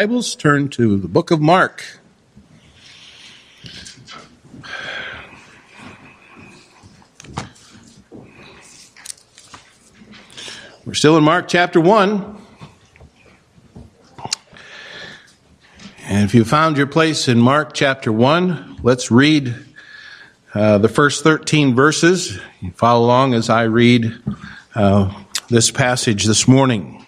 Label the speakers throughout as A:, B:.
A: Bibles, turn to the book of Mark. We're still in Mark chapter 1. And if you found your place in Mark chapter 1, let's read uh, the first 13 verses. You follow along as I read uh, this passage this morning.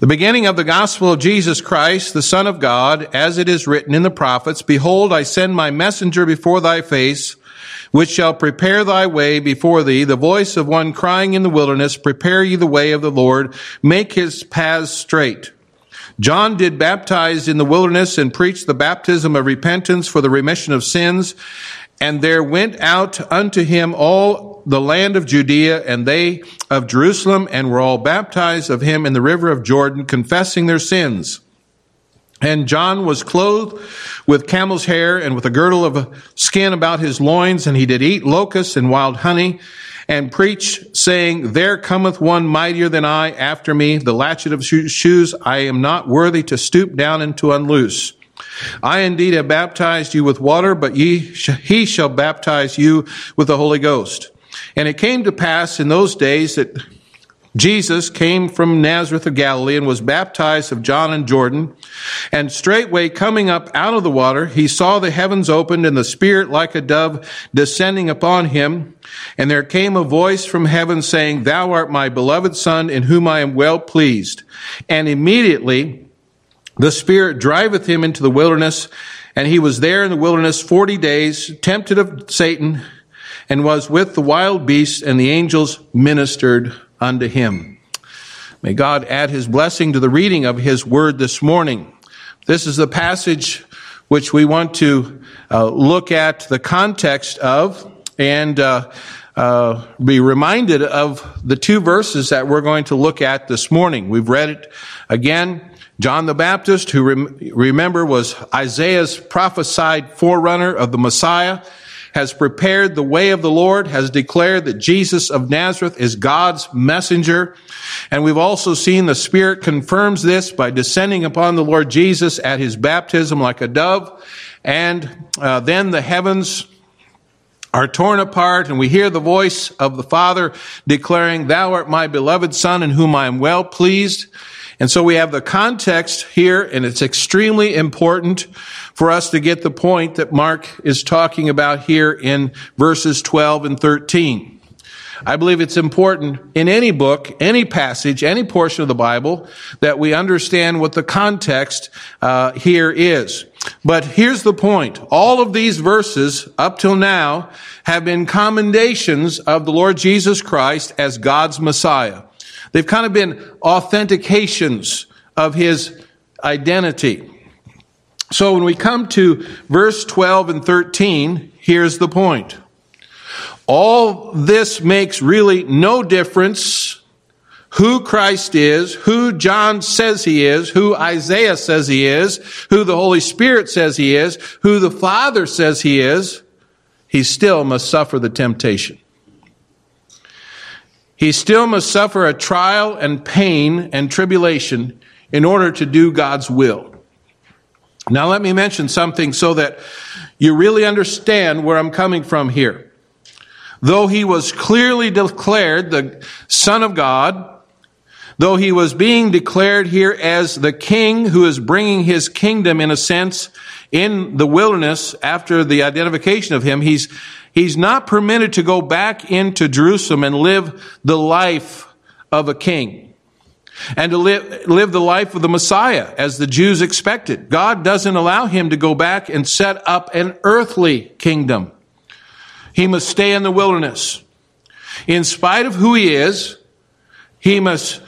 A: The beginning of the gospel of Jesus Christ, the Son of God, as it is written in the prophets, Behold, I send my messenger before thy face, which shall prepare thy way before thee, the voice of one crying in the wilderness, Prepare ye the way of the Lord, make his paths straight. John did baptize in the wilderness and preached the baptism of repentance for the remission of sins. And there went out unto him all the land of Judea and they of Jerusalem and were all baptized of him in the river of Jordan, confessing their sins. And John was clothed with camel's hair and with a girdle of skin about his loins, and he did eat locusts and wild honey, and preach, saying, There cometh one mightier than I after me, the latchet of shoes I am not worthy to stoop down and to unloose. I indeed have baptized you with water, but ye, he shall baptize you with the Holy Ghost. And it came to pass in those days that Jesus came from Nazareth of Galilee and was baptized of John in Jordan. And straightway coming up out of the water, he saw the heavens opened and the Spirit like a dove descending upon him. And there came a voice from heaven saying, Thou art my beloved Son in whom I am well pleased. And immediately the Spirit driveth him into the wilderness, and he was there in the wilderness forty days, tempted of Satan, and was with the wild beasts, and the angels ministered unto him. May God add his blessing to the reading of his word this morning. This is the passage which we want to uh, look at the context of and uh, uh, be reminded of the two verses that we're going to look at this morning. We've read it again John the Baptist, who rem- remember was Isaiah's prophesied forerunner of the Messiah, has prepared the way of the Lord, has declared that Jesus of Nazareth is God's messenger. And we've also seen the Spirit confirms this by descending upon the Lord Jesus at his baptism like a dove. And uh, then the heavens are torn apart and we hear the voice of the Father declaring, Thou art my beloved Son in whom I am well pleased. And so we have the context here, and it's extremely important for us to get the point that Mark is talking about here in verses 12 and 13. I believe it's important in any book, any passage, any portion of the Bible that we understand what the context uh, here is. But here's the point. All of these verses up till now have been commendations of the Lord Jesus Christ as God's Messiah. They've kind of been authentications of his identity. So when we come to verse 12 and 13, here's the point. All this makes really no difference who Christ is, who John says he is, who Isaiah says he is, who the Holy Spirit says he is, who the Father says he is, he still must suffer the temptation he still must suffer a trial and pain and tribulation in order to do God's will. Now let me mention something so that you really understand where I'm coming from here. Though he was clearly declared the Son of God, though he was being declared here as the king who is bringing his kingdom in a sense in the wilderness after the identification of him, he's He's not permitted to go back into Jerusalem and live the life of a king and to live, live the life of the Messiah as the Jews expected. God doesn't allow him to go back and set up an earthly kingdom. He must stay in the wilderness. In spite of who he is, he must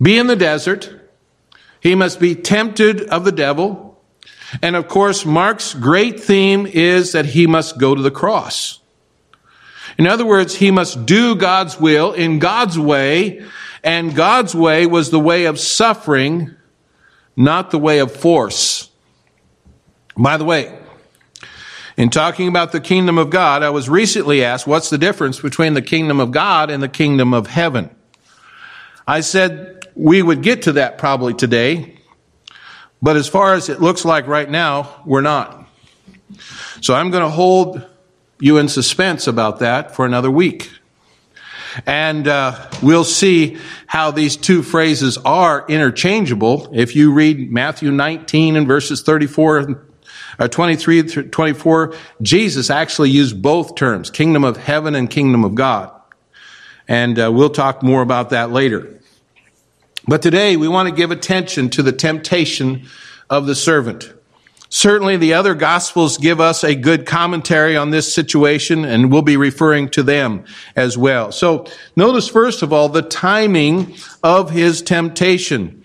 A: be in the desert. He must be tempted of the devil. And of course, Mark's great theme is that he must go to the cross. In other words, he must do God's will in God's way, and God's way was the way of suffering, not the way of force. By the way, in talking about the kingdom of God, I was recently asked what's the difference between the kingdom of God and the kingdom of heaven. I said we would get to that probably today, but as far as it looks like right now, we're not. So I'm going to hold you in suspense about that for another week. And uh, we'll see how these two phrases are interchangeable. If you read Matthew 19 and verses 34 uh, 23 through 24, Jesus actually used both terms, kingdom of heaven and kingdom of God. And uh, we'll talk more about that later. But today we want to give attention to the temptation of the servant. Certainly the other gospels give us a good commentary on this situation and we'll be referring to them as well. So notice first of all the timing of his temptation.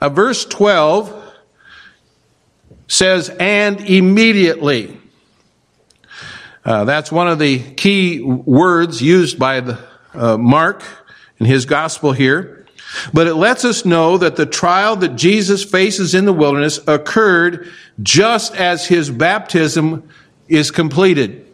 A: Uh, verse 12 says, and immediately. Uh, that's one of the key words used by the, uh, Mark in his gospel here. But it lets us know that the trial that Jesus faces in the wilderness occurred just as his baptism is completed.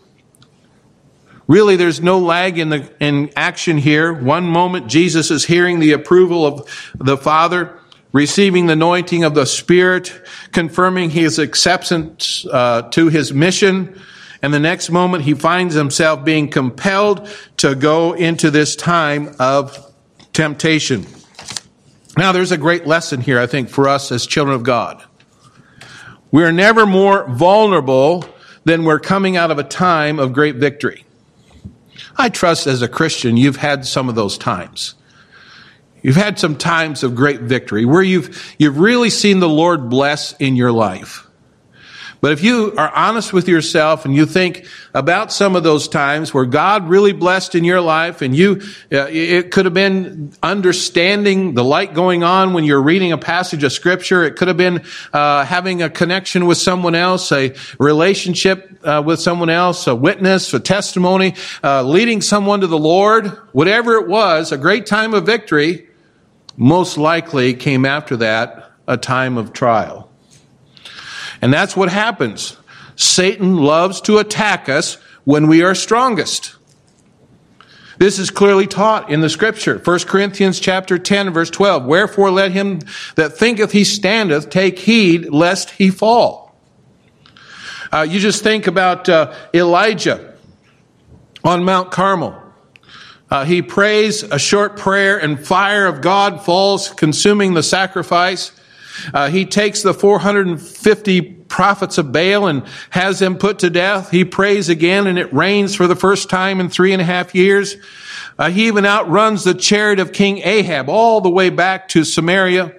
A: Really, there's no lag in the in action here. One moment, Jesus is hearing the approval of the Father receiving the anointing of the Spirit, confirming his acceptance uh, to his mission. And the next moment, he finds himself being compelled to go into this time of temptation. Now, there's a great lesson here, I think, for us as children of God. We are never more vulnerable than we're coming out of a time of great victory. I trust as a Christian, you've had some of those times. You've had some times of great victory where you've, you've really seen the Lord bless in your life. But if you are honest with yourself and you think about some of those times where God really blessed in your life and you, uh, it could have been understanding the light going on when you're reading a passage of scripture. It could have been uh, having a connection with someone else, a relationship uh, with someone else, a witness, a testimony, uh, leading someone to the Lord, whatever it was, a great time of victory most likely came after that a time of trial. And that's what happens. Satan loves to attack us when we are strongest. This is clearly taught in the scripture. 1 Corinthians chapter 10 verse 12. Wherefore let him that thinketh he standeth take heed lest he fall. Uh, you just think about uh, Elijah on Mount Carmel. Uh, he prays a short prayer and fire of God falls, consuming the sacrifice. Uh, he takes the 450 prophets of Baal and has them put to death. He prays again and it rains for the first time in three and a half years. Uh, he even outruns the chariot of King Ahab all the way back to Samaria.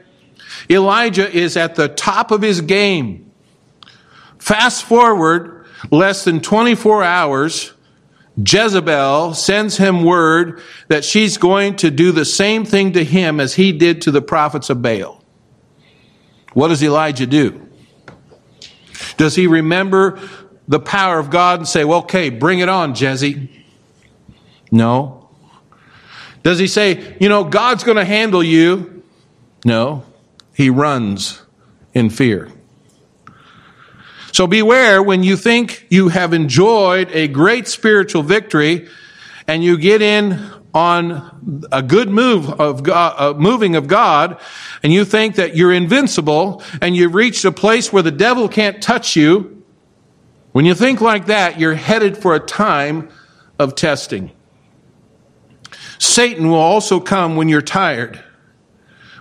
A: Elijah is at the top of his game. Fast forward less than 24 hours Jezebel sends him word that she's going to do the same thing to him as he did to the prophets of Baal. What does Elijah do? Does he remember the power of God and say, well, okay, bring it on, Jesse? No. Does he say, you know, God's going to handle you? No. He runs in fear. So beware when you think you have enjoyed a great spiritual victory and you get in on a good move of God, uh, moving of God, and you think that you're invincible and you've reached a place where the devil can't touch you. When you think like that, you're headed for a time of testing. Satan will also come when you're tired,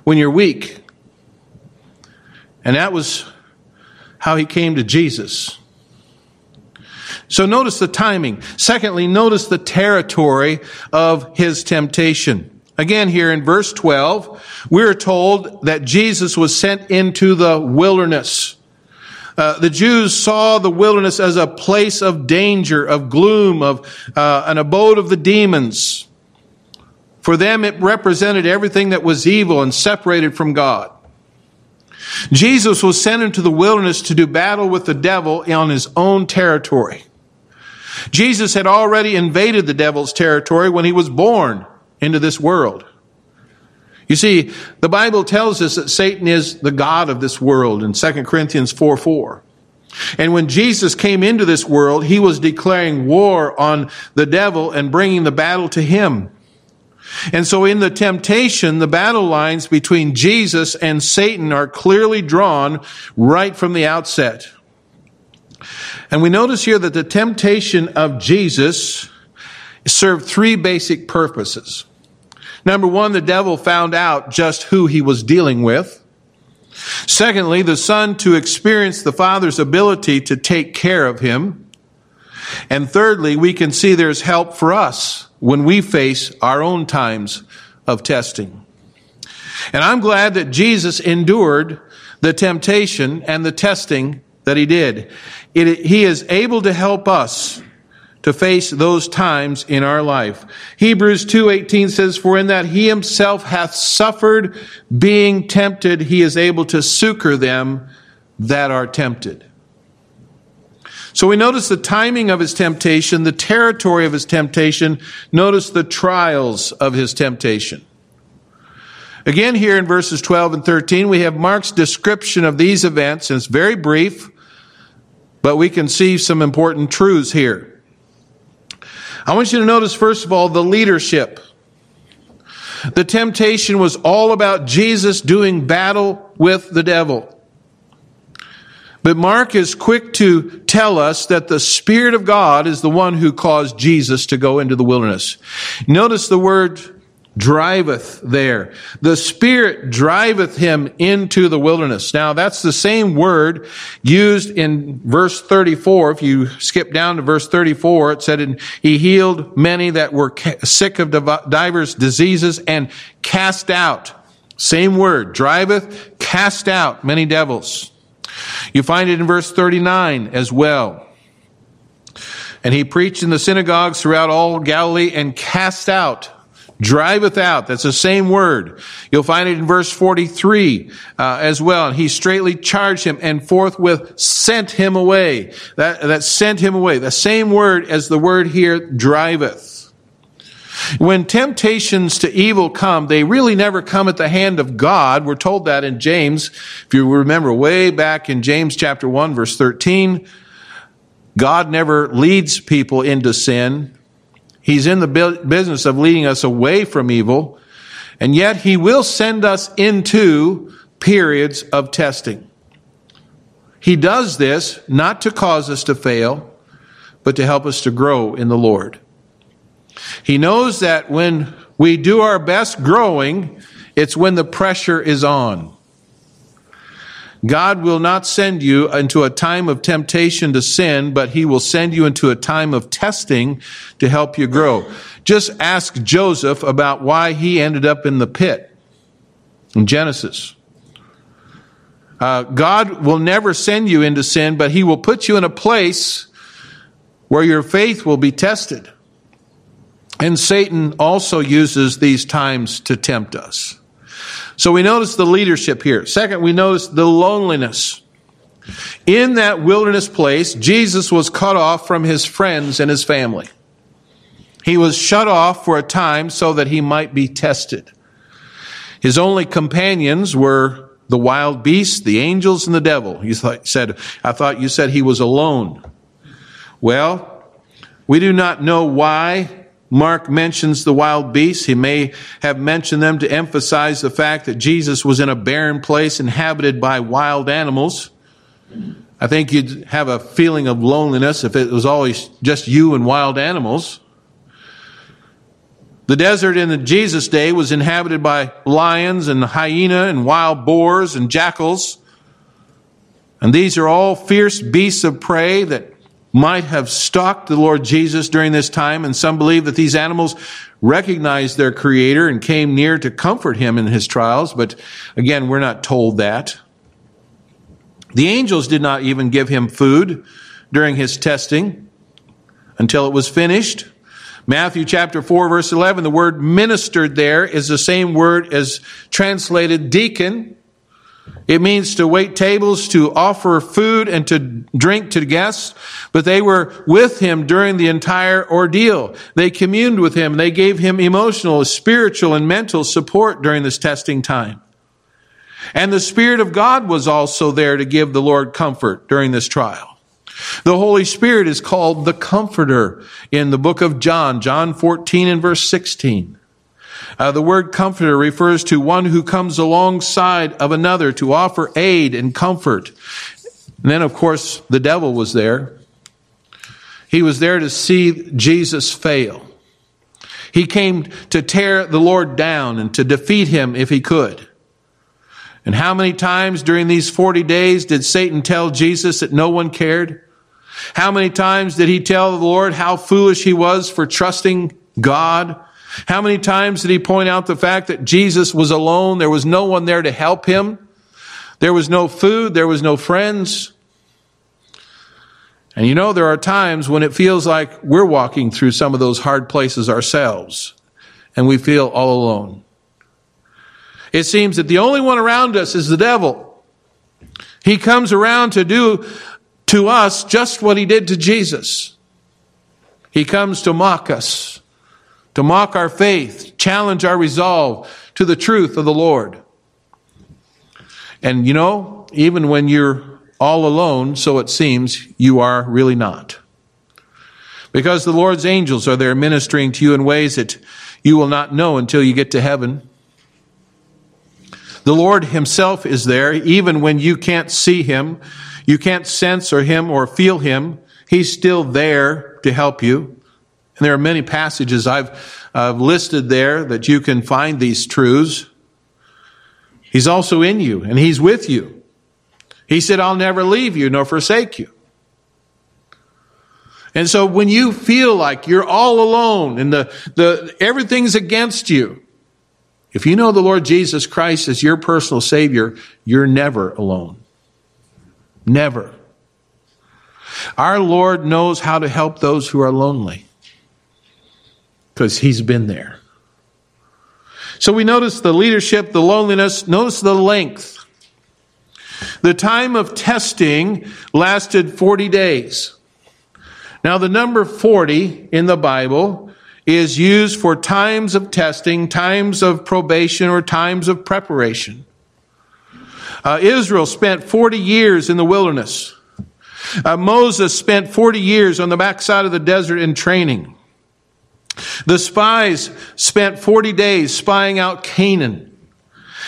A: when you're weak. And that was how he came to Jesus. So notice the timing. Secondly, notice the territory of his temptation. Again, here in verse 12, we're told that Jesus was sent into the wilderness. Uh, the Jews saw the wilderness as a place of danger, of gloom, of uh, an abode of the demons. For them, it represented everything that was evil and separated from God. Jesus was sent into the wilderness to do battle with the devil on his own territory. Jesus had already invaded the devil's territory when he was born into this world. You see, the Bible tells us that Satan is the God of this world in 2 Corinthians 4 4. And when Jesus came into this world, he was declaring war on the devil and bringing the battle to him. And so in the temptation, the battle lines between Jesus and Satan are clearly drawn right from the outset. And we notice here that the temptation of Jesus served three basic purposes. Number one, the devil found out just who he was dealing with. Secondly, the son to experience the father's ability to take care of him. And thirdly, we can see there's help for us when we face our own times of testing. And I'm glad that Jesus endured the temptation and the testing that he did. It, he is able to help us to face those times in our life. Hebrews 2:18 says for in that he himself hath suffered being tempted he is able to succor them that are tempted. So we notice the timing of his temptation, the territory of his temptation, notice the trials of his temptation. Again, here in verses 12 and 13, we have Mark's description of these events, and it's very brief, but we can see some important truths here. I want you to notice, first of all, the leadership. The temptation was all about Jesus doing battle with the devil. But Mark is quick to tell us that the Spirit of God is the one who caused Jesus to go into the wilderness. Notice the word driveth there. The Spirit driveth him into the wilderness. Now that's the same word used in verse 34. If you skip down to verse 34, it said, He healed many that were sick of divers diseases and cast out. Same word, driveth, cast out many devils. You find it in verse 39 as well. And he preached in the synagogues throughout all Galilee and cast out driveth out. That's the same word. You'll find it in verse 43 uh, as well. And he straightly charged him and forthwith sent him away. That, that sent him away. The same word as the word here, driveth. When temptations to evil come, they really never come at the hand of God. We're told that in James. If you remember way back in James chapter 1 verse 13, God never leads people into sin. He's in the business of leading us away from evil, and yet He will send us into periods of testing. He does this not to cause us to fail, but to help us to grow in the Lord. He knows that when we do our best growing, it's when the pressure is on. God will not send you into a time of temptation to sin, but he will send you into a time of testing to help you grow. Just ask Joseph about why he ended up in the pit in Genesis. Uh, God will never send you into sin, but he will put you in a place where your faith will be tested. And Satan also uses these times to tempt us. So we notice the leadership here. Second, we notice the loneliness. In that wilderness place, Jesus was cut off from his friends and his family. He was shut off for a time so that he might be tested. His only companions were the wild beasts, the angels, and the devil. He said, I thought you said he was alone. Well, we do not know why Mark mentions the wild beasts. He may have mentioned them to emphasize the fact that Jesus was in a barren place inhabited by wild animals. I think you'd have a feeling of loneliness if it was always just you and wild animals. The desert in the Jesus day was inhabited by lions and hyena and wild boars and jackals. And these are all fierce beasts of prey that might have stalked the Lord Jesus during this time, and some believe that these animals recognized their creator and came near to comfort him in his trials, but again, we're not told that. The angels did not even give him food during his testing until it was finished. Matthew chapter 4 verse 11, the word ministered there is the same word as translated deacon it means to wait tables, to offer food and to drink to guests, but they were with him during the entire ordeal. They communed with him. They gave him emotional, spiritual, and mental support during this testing time. And the Spirit of God was also there to give the Lord comfort during this trial. The Holy Spirit is called the Comforter in the book of John, John 14 and verse 16. Uh, the word comforter refers to one who comes alongside of another to offer aid and comfort. And then, of course, the devil was there. He was there to see Jesus fail. He came to tear the Lord down and to defeat him if he could. And how many times during these 40 days did Satan tell Jesus that no one cared? How many times did he tell the Lord how foolish he was for trusting God? How many times did he point out the fact that Jesus was alone? There was no one there to help him. There was no food. There was no friends. And you know, there are times when it feels like we're walking through some of those hard places ourselves and we feel all alone. It seems that the only one around us is the devil. He comes around to do to us just what he did to Jesus. He comes to mock us, to mock our faith, challenge our resolve to the truth of the Lord. And you know, even when you're all alone, so it seems, you are really not. Because the Lord's angels are there ministering to you in ways that you will not know until you get to heaven. The Lord Himself is there, even when you can't see Him, you can't sense or Him or feel Him. He's still there to help you. And there are many passages I've uh, listed there that you can find these truths. He's also in you and He's with you. He said, I'll never leave you nor forsake you. And so when you feel like you're all alone and the, the, everything's against you, if you know the Lord Jesus Christ as your personal Savior, you're never alone. Never. Our Lord knows how to help those who are lonely because He's been there. So we notice the leadership, the loneliness, notice the length. The time of testing lasted 40 days. Now, the number 40 in the Bible is used for times of testing, times of probation, or times of preparation. Uh, Israel spent 40 years in the wilderness. Uh, Moses spent 40 years on the backside of the desert in training. The spies spent 40 days spying out Canaan.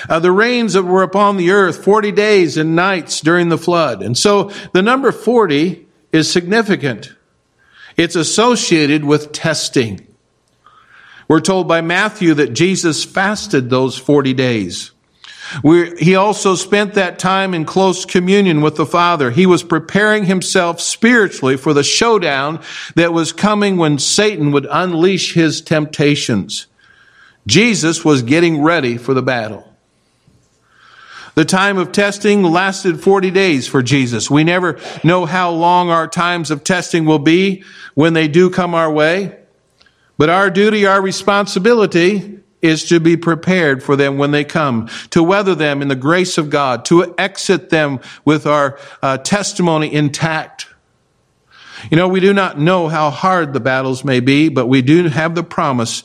A: Uh, the rains that were upon the earth 40 days and nights during the flood. And so the number 40 is significant. It's associated with testing. We're told by Matthew that Jesus fasted those 40 days. We, he also spent that time in close communion with the Father. He was preparing himself spiritually for the showdown that was coming when Satan would unleash his temptations. Jesus was getting ready for the battle. The time of testing lasted 40 days for Jesus. We never know how long our times of testing will be when they do come our way. But our duty, our responsibility is to be prepared for them when they come, to weather them in the grace of God, to exit them with our uh, testimony intact. You know, we do not know how hard the battles may be, but we do have the promise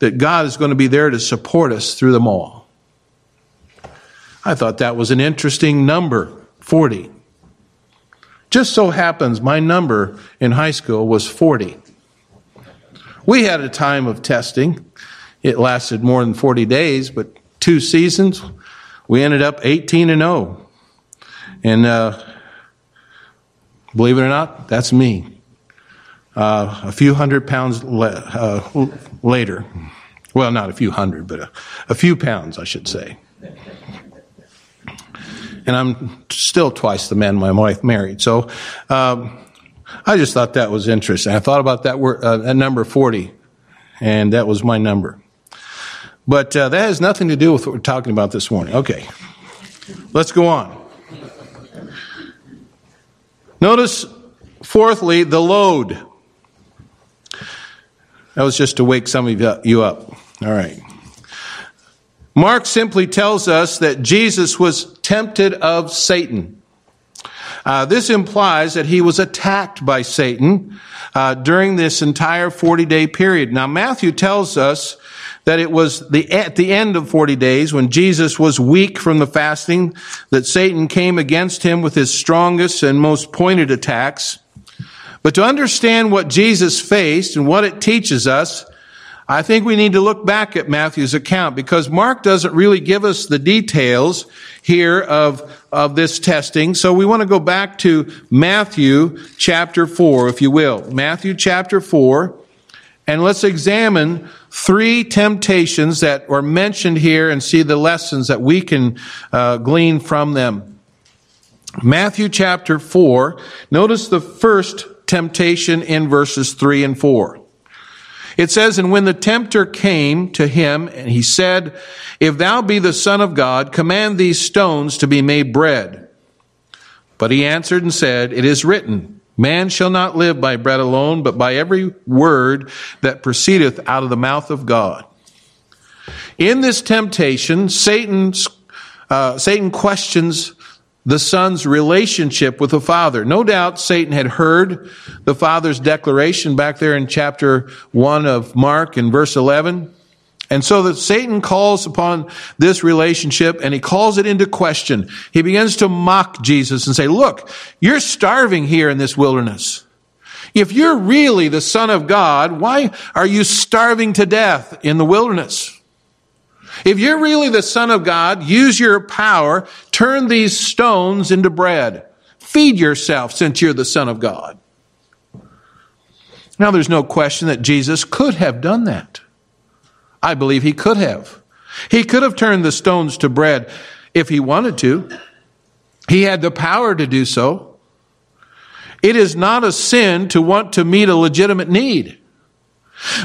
A: that God is going to be there to support us through them all. I thought that was an interesting number, 40. Just so happens my number in high school was 40. We had a time of testing. It lasted more than 40 days, but two seasons, we ended up 18 and 0. And uh, believe it or not, that's me. Uh, a few hundred pounds le- uh, later. Well, not a few hundred, but a, a few pounds, I should say. And I'm still twice the man my wife married. So, um, I just thought that was interesting. I thought about that word, uh, that number 40, and that was my number. But uh, that has nothing to do with what we're talking about this morning. Okay, let's go on. Notice, fourthly, the load. That was just to wake some of you up. All right. Mark simply tells us that Jesus was tempted of Satan. Uh, this implies that he was attacked by Satan uh, during this entire 40 day period. Now, Matthew tells us that it was the, at the end of 40 days when Jesus was weak from the fasting that Satan came against him with his strongest and most pointed attacks. But to understand what Jesus faced and what it teaches us, I think we need to look back at Matthew's account because Mark doesn't really give us the details here of, of this testing. So we want to go back to Matthew chapter 4, if you will. Matthew chapter 4. And let's examine three temptations that are mentioned here and see the lessons that we can uh, glean from them. Matthew chapter 4. Notice the first temptation in verses 3 and 4. It says, And when the tempter came to him, and he said, If thou be the Son of God, command these stones to be made bread. But he answered and said, It is written, Man shall not live by bread alone, but by every word that proceedeth out of the mouth of God. In this temptation, Satan's, uh, Satan questions the son's relationship with the father. No doubt Satan had heard the father's declaration back there in chapter 1 of Mark in verse 11. And so that Satan calls upon this relationship and he calls it into question. He begins to mock Jesus and say, look, you're starving here in this wilderness. If you're really the son of God, why are you starving to death in the wilderness? If you're really the Son of God, use your power, turn these stones into bread. Feed yourself since you're the Son of God. Now, there's no question that Jesus could have done that. I believe he could have. He could have turned the stones to bread if he wanted to. He had the power to do so. It is not a sin to want to meet a legitimate need.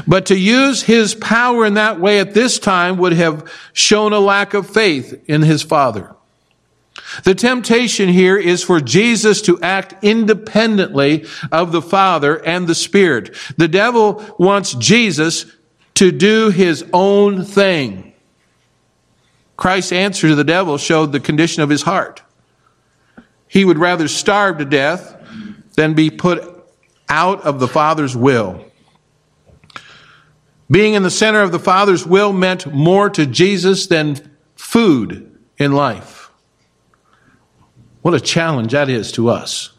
A: But to use his power in that way at this time would have shown a lack of faith in his Father. The temptation here is for Jesus to act independently of the Father and the Spirit. The devil wants Jesus to do his own thing. Christ's answer to the devil showed the condition of his heart. He would rather starve to death than be put out of the Father's will. Being in the center of the Father's will meant more to Jesus than food in life. What a challenge that is to us.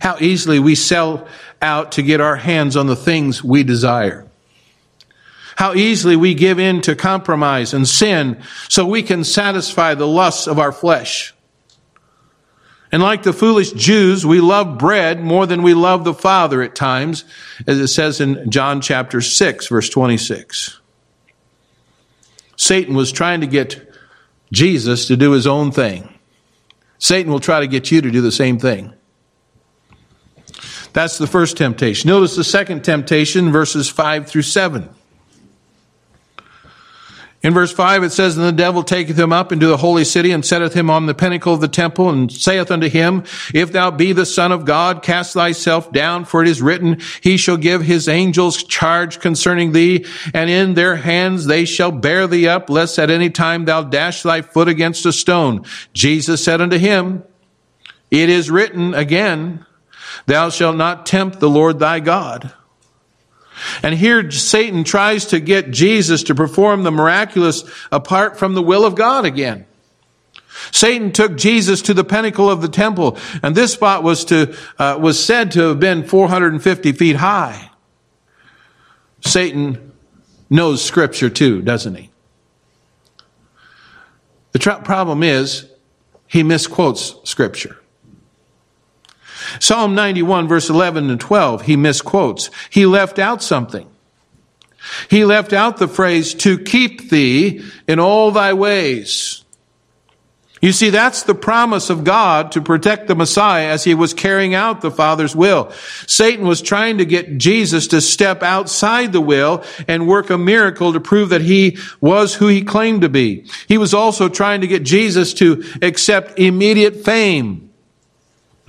A: How easily we sell out to get our hands on the things we desire. How easily we give in to compromise and sin so we can satisfy the lusts of our flesh. And like the foolish Jews, we love bread more than we love the Father at times, as it says in John chapter 6, verse 26. Satan was trying to get Jesus to do his own thing. Satan will try to get you to do the same thing. That's the first temptation. Notice the second temptation, verses 5 through 7. In verse 5 it says, And the devil taketh him up into the holy city, and setteth him on the pinnacle of the temple, and saith unto him, If thou be the Son of God, cast thyself down, for it is written, He shall give his angels charge concerning thee, and in their hands they shall bear thee up, lest at any time thou dash thy foot against a stone. Jesus said unto him, It is written again, Thou shalt not tempt the Lord thy God. And here Satan tries to get Jesus to perform the miraculous apart from the will of God again. Satan took Jesus to the pinnacle of the temple, and this spot was to uh, was said to have been 450 feet high. Satan knows Scripture too, doesn't he? The tr- problem is he misquotes Scripture. Psalm 91 verse 11 and 12, he misquotes. He left out something. He left out the phrase, to keep thee in all thy ways. You see, that's the promise of God to protect the Messiah as he was carrying out the Father's will. Satan was trying to get Jesus to step outside the will and work a miracle to prove that he was who he claimed to be. He was also trying to get Jesus to accept immediate fame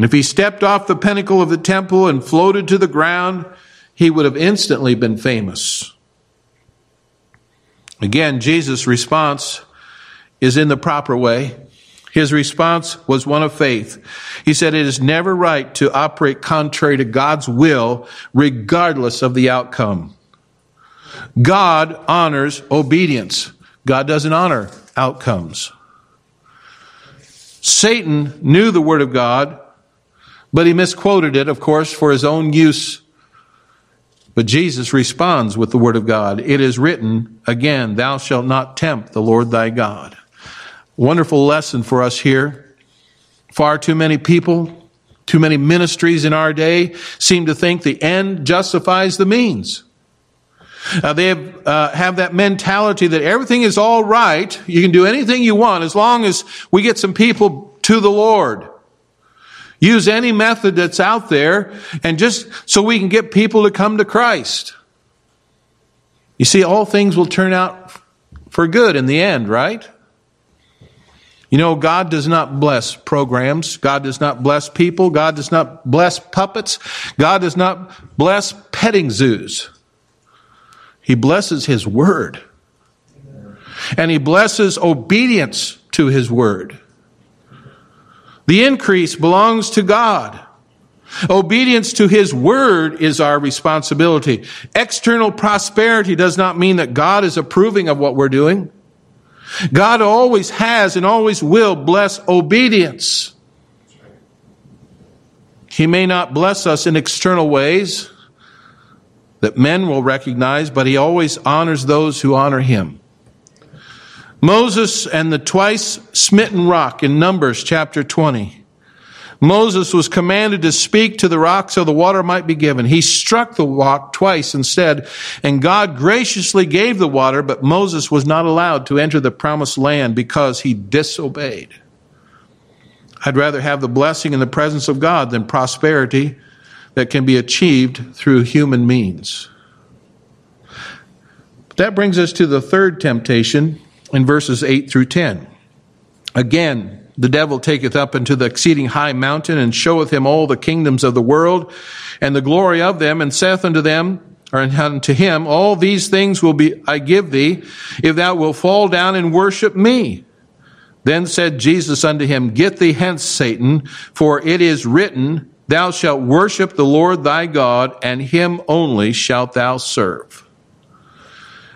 A: and if he stepped off the pinnacle of the temple and floated to the ground, he would have instantly been famous. Again, Jesus' response is in the proper way. His response was one of faith. He said, It is never right to operate contrary to God's will, regardless of the outcome. God honors obedience. God doesn't honor outcomes. Satan knew the Word of God but he misquoted it, of course, for his own use But Jesus responds with the word of God. It is written, again, thou shalt not tempt the Lord thy God. Wonderful lesson for us here. Far too many people, too many ministries in our day seem to think the end justifies the means. Uh, they have, uh, have that mentality that everything is all right. You can do anything you want as long as we get some people to the Lord. Use any method that's out there and just so we can get people to come to Christ. You see, all things will turn out for good in the end, right? You know, God does not bless programs. God does not bless people. God does not bless puppets. God does not bless petting zoos. He blesses His Word. And He blesses obedience to His Word. The increase belongs to God. Obedience to His Word is our responsibility. External prosperity does not mean that God is approving of what we're doing. God always has and always will bless obedience. He may not bless us in external ways that men will recognize, but He always honors those who honor Him. Moses and the twice smitten rock in Numbers chapter 20. Moses was commanded to speak to the rock so the water might be given. He struck the rock twice instead, and God graciously gave the water, but Moses was not allowed to enter the promised land because he disobeyed. I'd rather have the blessing in the presence of God than prosperity that can be achieved through human means. That brings us to the third temptation in verses 8 through 10. Again, the devil taketh up into the exceeding high mountain and showeth him all the kingdoms of the world and the glory of them and saith unto them, or unto him, all these things will be, I give thee, if thou wilt fall down and worship me. Then said Jesus unto him, Get thee hence, Satan, for it is written, Thou shalt worship the Lord thy God, and him only shalt thou serve.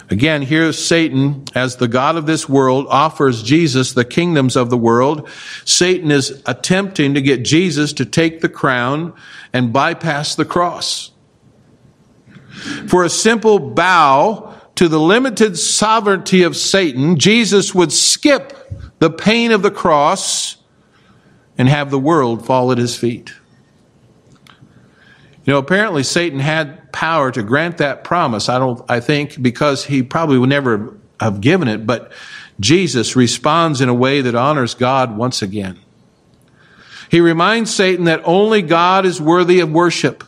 A: Again, here Satan, as the God of this world, offers Jesus the kingdoms of the world. Satan is attempting to get Jesus to take the crown and bypass the cross. For a simple bow to the limited sovereignty of Satan, Jesus would skip the pain of the cross and have the world fall at his feet. You know, apparently Satan had power to grant that promise. I don't, I think because he probably would never have given it, but Jesus responds in a way that honors God once again. He reminds Satan that only God is worthy of worship.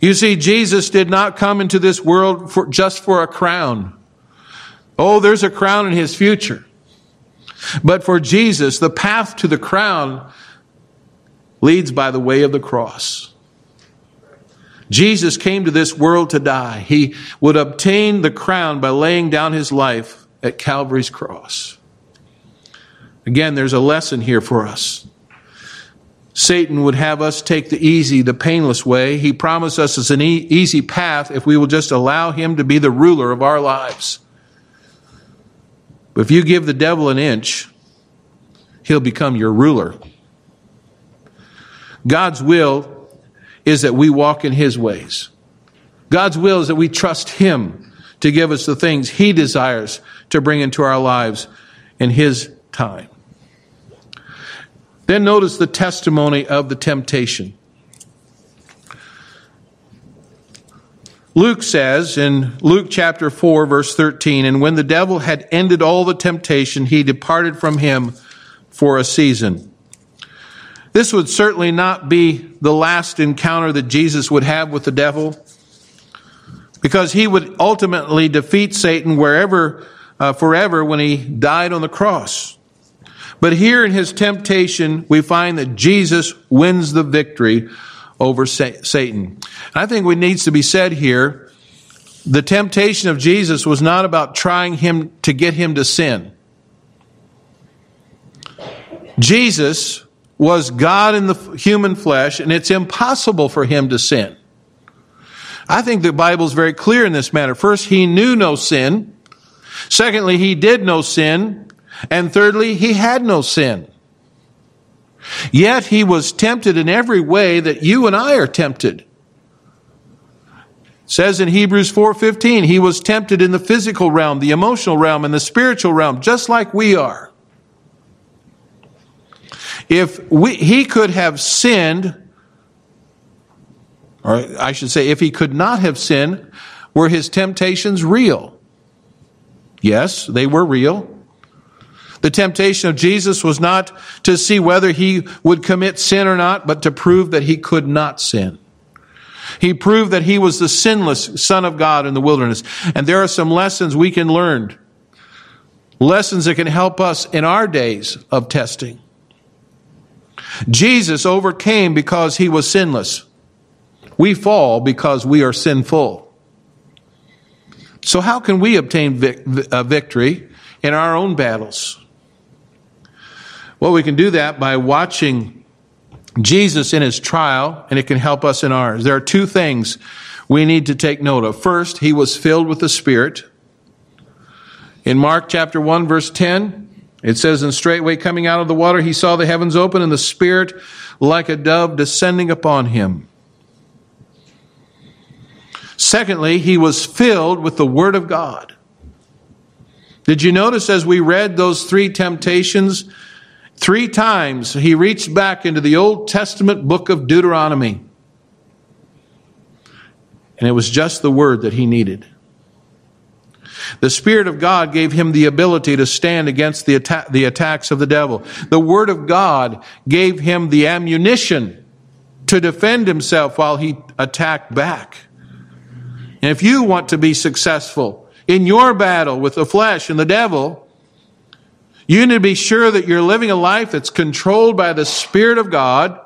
A: You see, Jesus did not come into this world for, just for a crown. Oh, there's a crown in his future. But for Jesus, the path to the crown leads by the way of the cross. Jesus came to this world to die. He would obtain the crown by laying down his life at Calvary's cross. Again, there's a lesson here for us. Satan would have us take the easy, the painless way. He promised us an easy path if we will just allow him to be the ruler of our lives. But if you give the devil an inch, he'll become your ruler. God's will is that we walk in His ways. God's will is that we trust Him to give us the things He desires to bring into our lives in His time. Then notice the testimony of the temptation. Luke says in Luke chapter 4, verse 13, And when the devil had ended all the temptation, he departed from him for a season. This would certainly not be the last encounter that Jesus would have with the devil because he would ultimately defeat Satan wherever, uh, forever when he died on the cross. But here in his temptation, we find that Jesus wins the victory over Satan. I think what needs to be said here, the temptation of Jesus was not about trying him to get him to sin. Jesus was God in the human flesh, and it's impossible for him to sin. I think the Bible is very clear in this matter. First, he knew no sin. Secondly, he did no sin. And thirdly, he had no sin. Yet he was tempted in every way that you and I are tempted. says in Hebrews 4:15, he was tempted in the physical realm, the emotional realm, and the spiritual realm, just like we are. If we, he could have sinned, or I should say, if he could not have sinned, were his temptations real? Yes, they were real. The temptation of Jesus was not to see whether he would commit sin or not, but to prove that he could not sin. He proved that he was the sinless Son of God in the wilderness. And there are some lessons we can learn. Lessons that can help us in our days of testing. Jesus overcame because he was sinless. We fall because we are sinful. So, how can we obtain vic- uh, victory in our own battles? Well, we can do that by watching Jesus in his trial, and it can help us in ours. There are two things we need to take note of. First, he was filled with the Spirit. In Mark chapter 1, verse 10, it says, And straightway coming out of the water, he saw the heavens open and the Spirit like a dove descending upon him. Secondly, he was filled with the Word of God. Did you notice as we read those three temptations Three times he reached back into the Old Testament book of Deuteronomy. And it was just the word that he needed. The Spirit of God gave him the ability to stand against the, atta- the attacks of the devil. The Word of God gave him the ammunition to defend himself while he attacked back. And if you want to be successful in your battle with the flesh and the devil, you need to be sure that you're living a life that's controlled by the Spirit of God,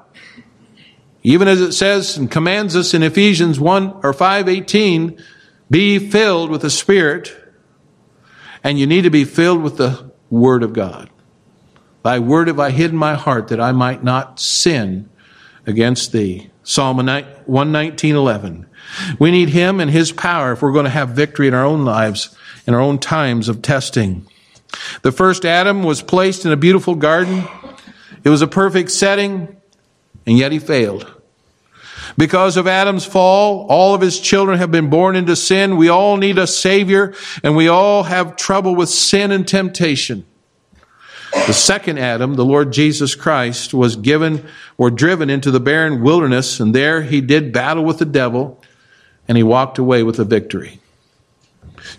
A: even as it says and commands us in Ephesians 1 or 5:18, be filled with the Spirit, and you need to be filled with the Word of God. Thy word have I hid in my heart that I might not sin against thee. Psalm 119, 11. We need Him and His power if we're going to have victory in our own lives, in our own times of testing. The first Adam was placed in a beautiful garden. It was a perfect setting, and yet he failed. Because of Adam's fall, all of his children have been born into sin. We all need a Savior, and we all have trouble with sin and temptation. The second Adam, the Lord Jesus Christ, was given or driven into the barren wilderness, and there he did battle with the devil, and he walked away with a victory.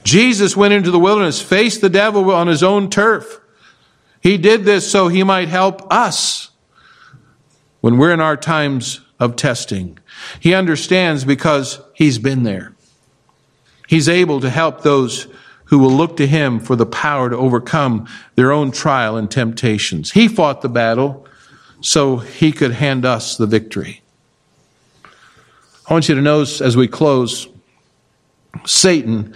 A: Jesus went into the wilderness, faced the devil on his own turf. He did this so he might help us when we're in our times of testing. He understands because he's been there. He's able to help those who will look to him for the power to overcome their own trial and temptations. He fought the battle so he could hand us the victory. I want you to notice as we close, Satan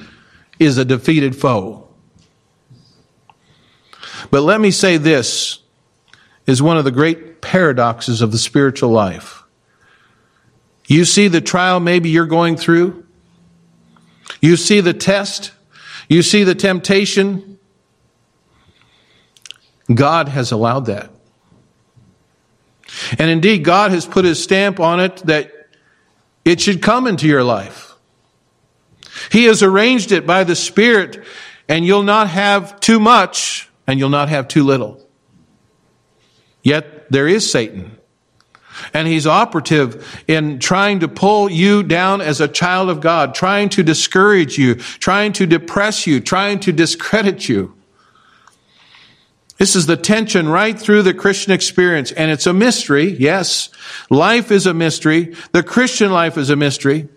A: is a defeated foe. But let me say this is one of the great paradoxes of the spiritual life. You see the trial maybe you're going through. You see the test. You see the temptation. God has allowed that. And indeed, God has put his stamp on it that it should come into your life. He has arranged it by the Spirit, and you'll not have too much, and you'll not have too little. Yet there is Satan. And he's operative in trying to pull you down as a child of God, trying to discourage you, trying to depress you, trying to discredit you. This is the tension right through the Christian experience. And it's a mystery. Yes. Life is a mystery. The Christian life is a mystery.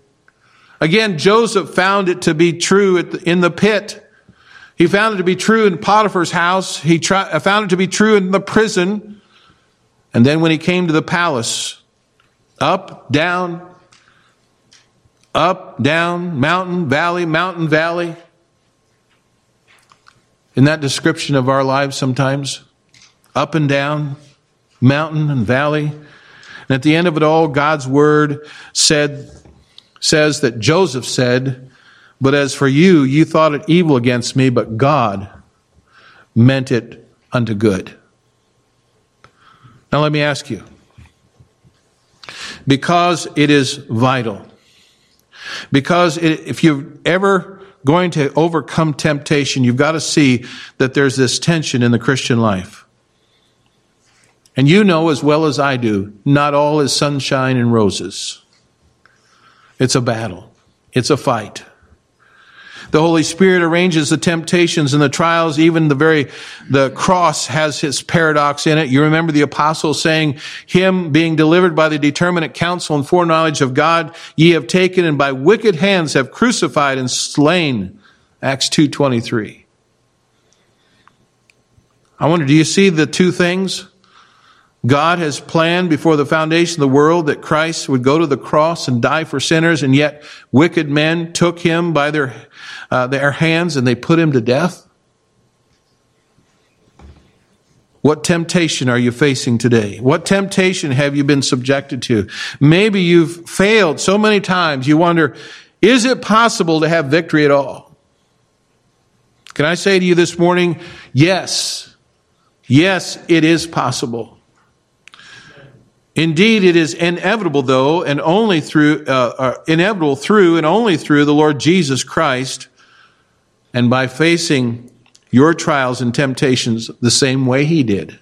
A: Again, Joseph found it to be true in the pit. He found it to be true in Potiphar's house. He found it to be true in the prison. And then when he came to the palace, up, down, up, down, mountain, valley, mountain, valley. In that description of our lives sometimes, up and down, mountain and valley. And at the end of it all, God's word said, says that Joseph said, But as for you, you thought it evil against me, but God meant it unto good. Now let me ask you, because it is vital Because if you're ever going to overcome temptation, you've got to see that there's this tension in the Christian life. And you know as well as I do, not all is sunshine and roses. It's a battle. It's a fight. The Holy Spirit arranges the temptations and the trials. Even the very, the cross has his paradox in it. You remember the apostle saying, him being delivered by the determinate counsel and foreknowledge of God, ye have taken and by wicked hands have crucified and slain. Acts 2.23. I wonder, do you see the two things? God has planned before the foundation of the world that Christ would go to the cross and die for sinners, and yet wicked men took him by their, uh, their hands and they put him to death. What temptation are you facing today? What temptation have you been subjected to? Maybe you've failed so many times you wonder, is it possible to have victory at all? Can I say to you this morning, yes, yes, it is possible. Indeed, it is inevitable, though, and only through, uh, uh, inevitable through and only through the Lord Jesus Christ, and by facing your trials and temptations the same way He did.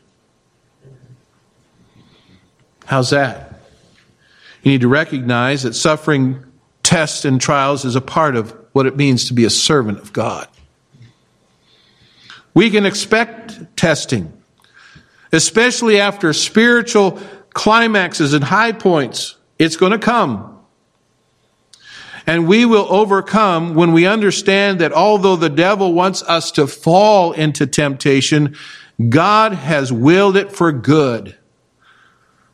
A: How's that? You need to recognize that suffering, tests, and trials is a part of what it means to be a servant of God. We can expect testing, especially after spiritual climaxes and high points. It's going to come. And we will overcome when we understand that although the devil wants us to fall into temptation, God has willed it for good.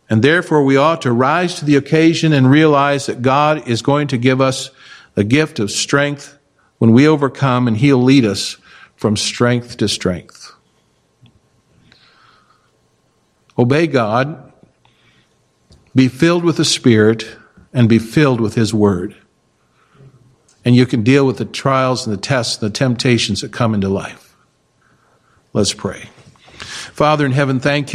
A: And therefore we ought to rise to the occasion and realize that God is going to give us a gift of strength when we overcome and he'll lead us from strength to strength. Obey God be filled with the Spirit and be filled with His Word. And you can deal with the trials and the tests and the temptations that come into life. Let's pray. Father in heaven, thank you.